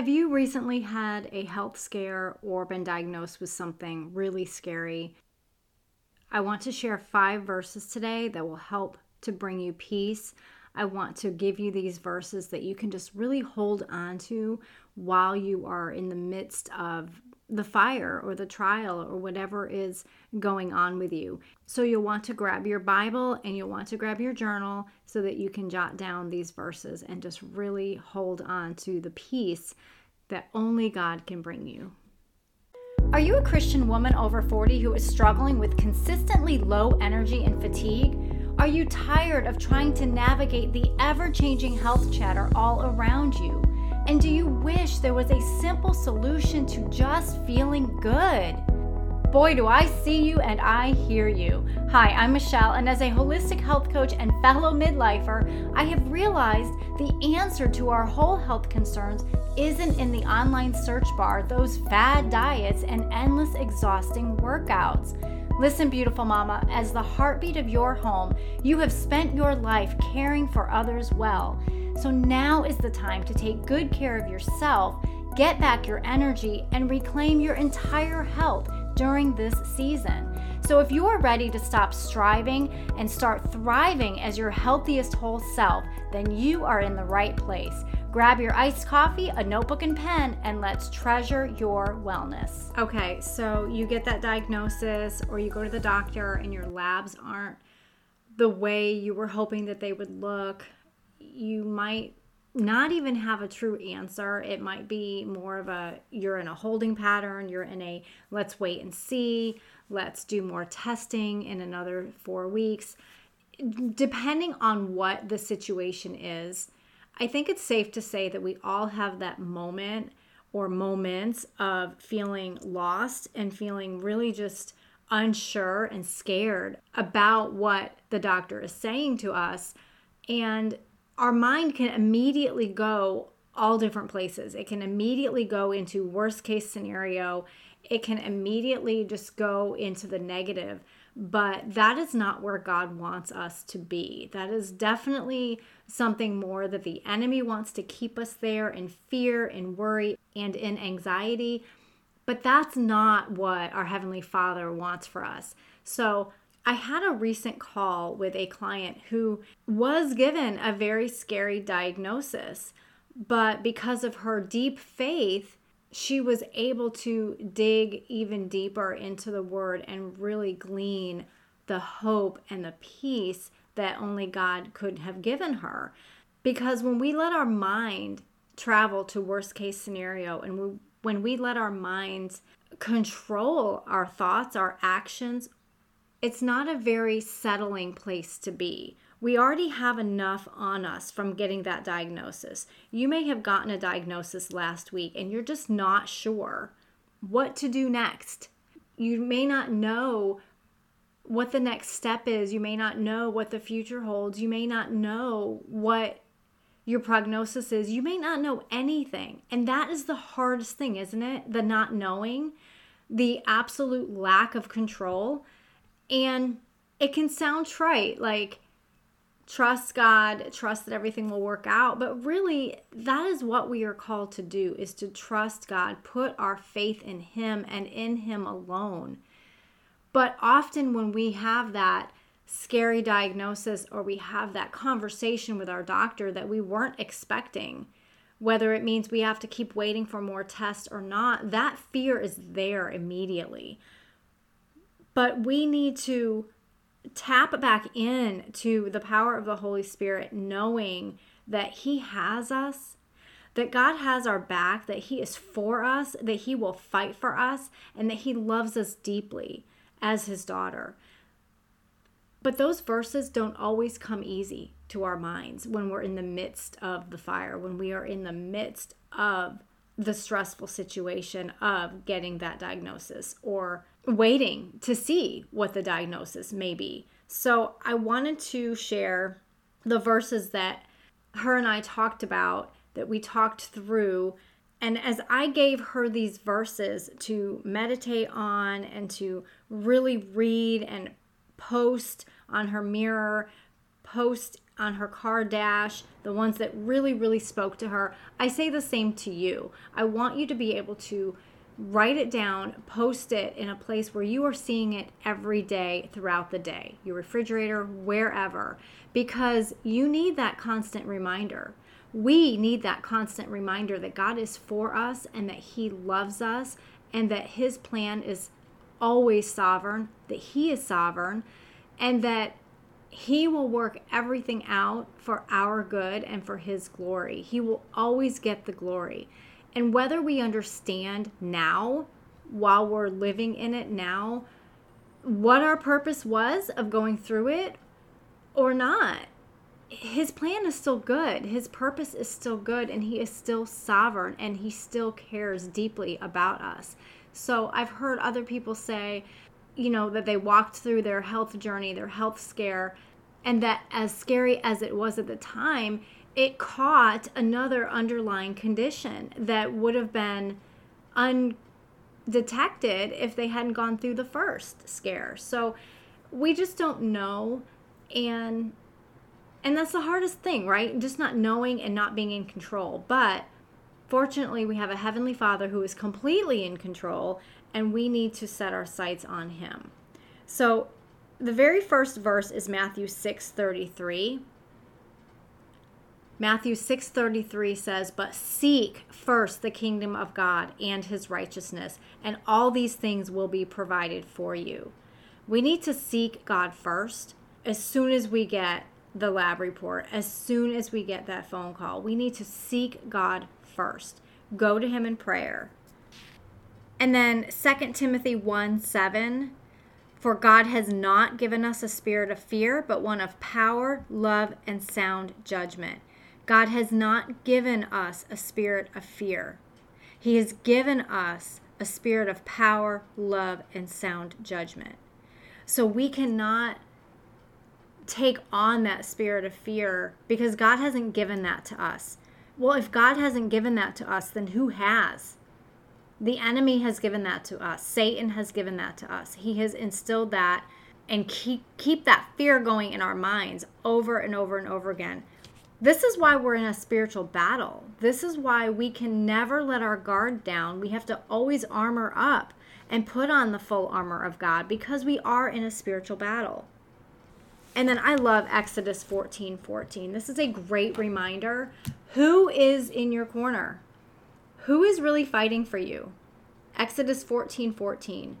Have you recently had a health scare or been diagnosed with something really scary? I want to share five verses today that will help to bring you peace. I want to give you these verses that you can just really hold on to while you are in the midst of the fire or the trial or whatever is going on with you. So you'll want to grab your Bible and you'll want to grab your journal so that you can jot down these verses and just really hold on to the peace that only God can bring you. Are you a Christian woman over 40 who is struggling with consistently low energy and fatigue? Are you tired of trying to navigate the ever changing health chatter all around you? And do you wish there was a simple solution to just feeling good? Boy, do I see you and I hear you. Hi, I'm Michelle, and as a holistic health coach and fellow midlifer, I have realized the answer to our whole health concerns isn't in the online search bar, those fad diets, and endless exhausting workouts. Listen, beautiful mama, as the heartbeat of your home, you have spent your life caring for others well. So now is the time to take good care of yourself, get back your energy, and reclaim your entire health during this season. So, if you are ready to stop striving and start thriving as your healthiest whole self, then you are in the right place. Grab your iced coffee, a notebook, and pen, and let's treasure your wellness. Okay, so you get that diagnosis, or you go to the doctor, and your labs aren't the way you were hoping that they would look you might not even have a true answer. It might be more of a you're in a holding pattern, you're in a let's wait and see, let's do more testing in another four weeks. Depending on what the situation is, I think it's safe to say that we all have that moment or moments of feeling lost and feeling really just unsure and scared about what the doctor is saying to us. And our mind can immediately go all different places. It can immediately go into worst case scenario. It can immediately just go into the negative. But that is not where God wants us to be. That is definitely something more that the enemy wants to keep us there in fear, in worry, and in anxiety. But that's not what our Heavenly Father wants for us. So I had a recent call with a client who was given a very scary diagnosis, but because of her deep faith, she was able to dig even deeper into the word and really glean the hope and the peace that only God could have given her. Because when we let our mind travel to worst case scenario and we, when we let our minds control our thoughts, our actions, it's not a very settling place to be. We already have enough on us from getting that diagnosis. You may have gotten a diagnosis last week and you're just not sure what to do next. You may not know what the next step is. You may not know what the future holds. You may not know what your prognosis is. You may not know anything. And that is the hardest thing, isn't it? The not knowing, the absolute lack of control. And it can sound trite, like trust God, trust that everything will work out, but really that is what we are called to do is to trust God, put our faith in him and in him alone. But often when we have that scary diagnosis or we have that conversation with our doctor that we weren't expecting, whether it means we have to keep waiting for more tests or not, that fear is there immediately. But we need to tap back in to the power of the Holy Spirit, knowing that He has us, that God has our back, that He is for us, that He will fight for us, and that He loves us deeply as His daughter. But those verses don't always come easy to our minds when we're in the midst of the fire, when we are in the midst of the stressful situation of getting that diagnosis or waiting to see what the diagnosis may be. So I wanted to share the verses that her and I talked about, that we talked through. And as I gave her these verses to meditate on and to really read and post on her mirror, post on her car dash, the ones that really, really spoke to her. I say the same to you. I want you to be able to write it down, post it in a place where you are seeing it every day throughout the day, your refrigerator, wherever, because you need that constant reminder. We need that constant reminder that God is for us and that He loves us and that His plan is always sovereign, that He is sovereign, and that He will work everything out for our good and for His glory. He will always get the glory. And whether we understand now, while we're living in it now, what our purpose was of going through it or not, his plan is still good. His purpose is still good, and he is still sovereign, and he still cares deeply about us. So I've heard other people say, you know, that they walked through their health journey, their health scare, and that as scary as it was at the time, it caught another underlying condition that would have been undetected if they hadn't gone through the first scare. So we just don't know and and that's the hardest thing, right? Just not knowing and not being in control. But fortunately, we have a heavenly Father who is completely in control and we need to set our sights on him. So the very first verse is Matthew 6:33 Matthew 6:33 says, "But seek first the kingdom of God and his righteousness, and all these things will be provided for you." We need to seek God first as soon as we get the lab report, as soon as we get that phone call. We need to seek God first. Go to him in prayer. And then 2 Timothy 1 7 For God has not given us a spirit of fear, but one of power, love, and sound judgment. God has not given us a spirit of fear. He has given us a spirit of power, love, and sound judgment. So we cannot take on that spirit of fear because God hasn't given that to us. Well, if God hasn't given that to us, then who has? The enemy has given that to us. Satan has given that to us. He has instilled that and keep keep that fear going in our minds over and over and over again. This is why we're in a spiritual battle. This is why we can never let our guard down. We have to always armor up and put on the full armor of God because we are in a spiritual battle. And then I love Exodus 14 14. This is a great reminder. Who is in your corner? Who is really fighting for you? Exodus 14 14.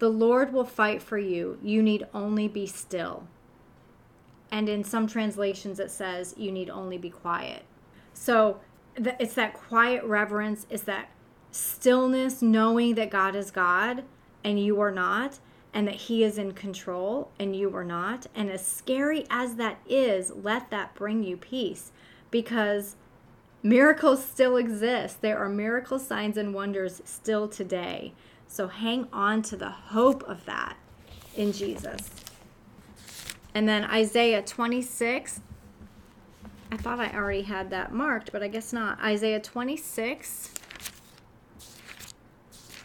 The Lord will fight for you. You need only be still. And in some translations, it says you need only be quiet. So it's that quiet reverence, it's that stillness, knowing that God is God and you are not, and that He is in control and you are not. And as scary as that is, let that bring you peace because miracles still exist. There are miracle signs and wonders still today. So hang on to the hope of that in Jesus. And then Isaiah 26. I thought I already had that marked, but I guess not. Isaiah 26,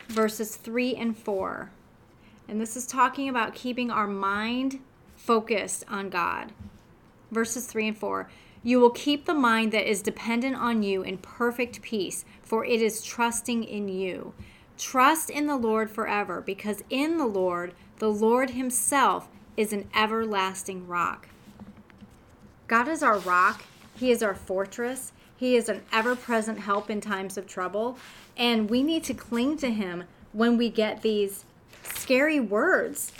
verses 3 and 4. And this is talking about keeping our mind focused on God. Verses 3 and 4. You will keep the mind that is dependent on you in perfect peace, for it is trusting in you. Trust in the Lord forever, because in the Lord, the Lord Himself is an everlasting rock. God is our rock, He is our fortress, He is an ever present help in times of trouble, and we need to cling to Him when we get these scary words.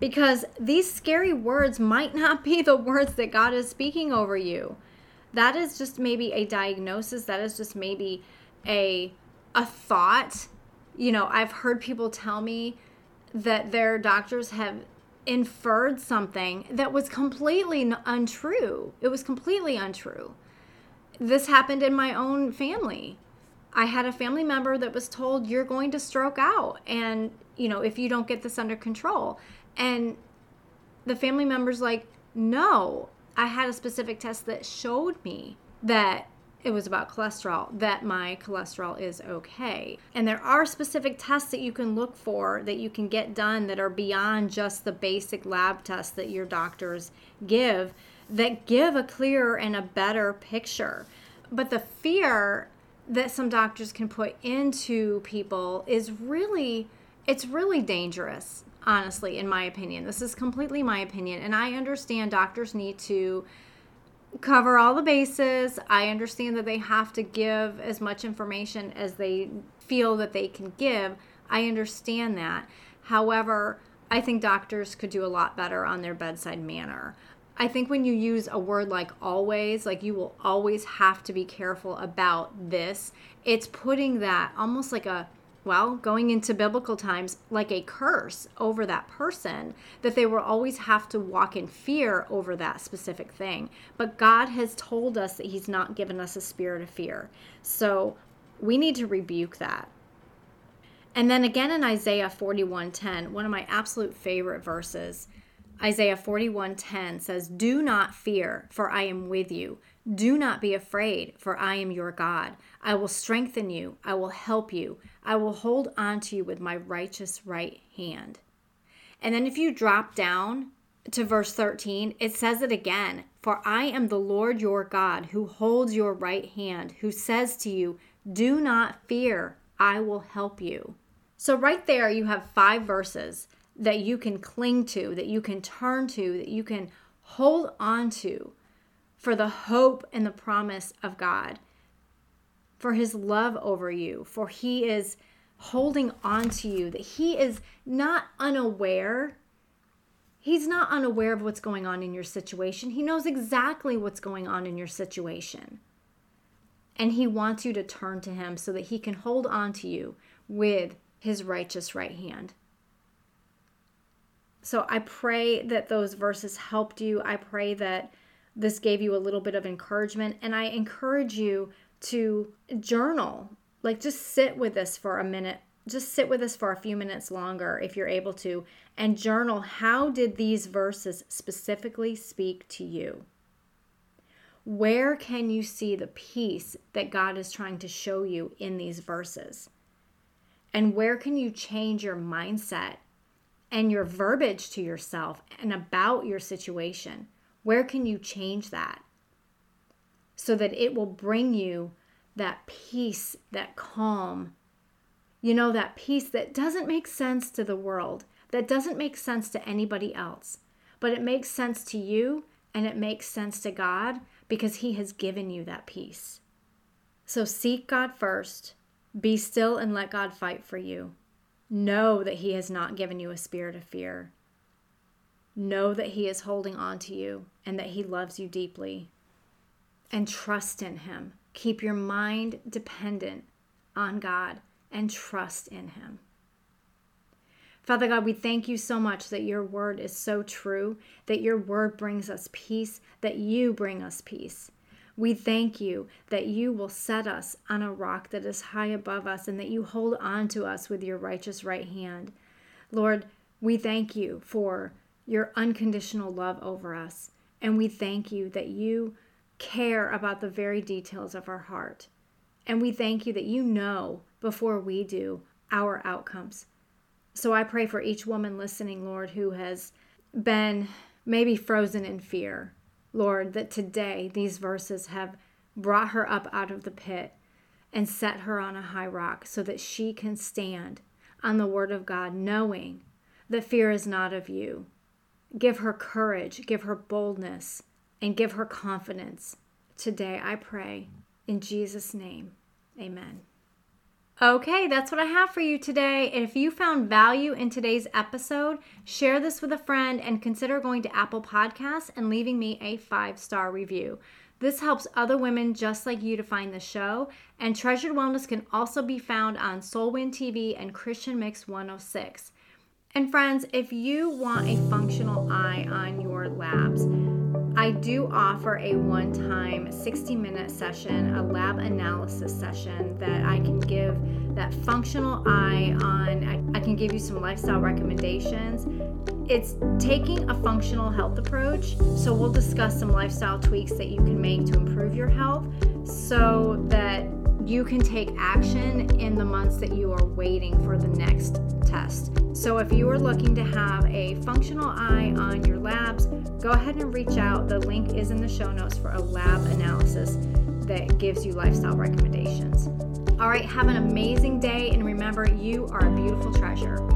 Because these scary words might not be the words that God is speaking over you. That is just maybe a diagnosis, that is just maybe a a thought. You know, I've heard people tell me that their doctors have inferred something that was completely untrue. It was completely untrue. This happened in my own family. I had a family member that was told you're going to stroke out and you know if you don't get this under control and the family member's like no I had a specific test that showed me that it was about cholesterol, that my cholesterol is okay. And there are specific tests that you can look for that you can get done that are beyond just the basic lab tests that your doctors give that give a clearer and a better picture. But the fear that some doctors can put into people is really it's really dangerous honestly in my opinion this is completely my opinion and i understand doctors need to cover all the bases. I understand that they have to give as much information as they feel that they can give. I understand that. However i think doctors could do a lot better on their bedside manner. I think when you use a word like always, like you will always have to be careful about this, it's putting that almost like a, well, going into biblical times, like a curse over that person, that they will always have to walk in fear over that specific thing. But God has told us that He's not given us a spirit of fear. So we need to rebuke that. And then again in Isaiah 41:10, one of my absolute favorite verses, Isaiah 41:10 says, "Do not fear, for I am with you. Do not be afraid, for I am your God. I will strengthen you. I will help you. I will hold on to you with my righteous right hand." And then if you drop down to verse 13, it says it again, "For I am the Lord your God, who holds your right hand, who says to you, do not fear, I will help you." So right there you have five verses that you can cling to, that you can turn to, that you can hold on to for the hope and the promise of God, for his love over you, for he is holding on to you, that he is not unaware. He's not unaware of what's going on in your situation. He knows exactly what's going on in your situation. And he wants you to turn to him so that he can hold on to you with his righteous right hand. So I pray that those verses helped you. I pray that this gave you a little bit of encouragement. And I encourage you to journal. Like just sit with this for a minute. Just sit with this for a few minutes longer if you're able to and journal how did these verses specifically speak to you? Where can you see the peace that God is trying to show you in these verses? And where can you change your mindset and your verbiage to yourself and about your situation. Where can you change that so that it will bring you that peace, that calm? You know, that peace that doesn't make sense to the world, that doesn't make sense to anybody else, but it makes sense to you and it makes sense to God because He has given you that peace. So seek God first, be still and let God fight for you. Know that He has not given you a spirit of fear. Know that He is holding on to you and that He loves you deeply. And trust in Him. Keep your mind dependent on God and trust in Him. Father God, we thank you so much that your word is so true, that your word brings us peace, that you bring us peace. We thank you that you will set us on a rock that is high above us and that you hold on to us with your righteous right hand. Lord, we thank you for your unconditional love over us. And we thank you that you care about the very details of our heart. And we thank you that you know before we do our outcomes. So I pray for each woman listening, Lord, who has been maybe frozen in fear Lord, that today these verses have brought her up out of the pit and set her on a high rock so that she can stand on the word of God, knowing that fear is not of you. Give her courage, give her boldness, and give her confidence. Today, I pray in Jesus' name. Amen. Okay, that's what I have for you today. And if you found value in today's episode, share this with a friend and consider going to Apple Podcasts and leaving me a five star review. This helps other women just like you to find the show. And Treasured Wellness can also be found on Soulwind TV and Christian Mix 106. And friends, if you want a functional eye on your labs, I do offer a one time 60 minute session, a lab analysis session that I can give that functional eye on. I, I, can give you some lifestyle recommendations. It's taking a functional health approach. So, we'll discuss some lifestyle tweaks that you can make to improve your health so that you can take action in the months that you are waiting for the next test. So, if you are looking to have a functional eye on your labs, go ahead and reach out. The link is in the show notes for a lab analysis that gives you lifestyle recommendations. All right, have an amazing day, and remember, you are a beautiful treasure.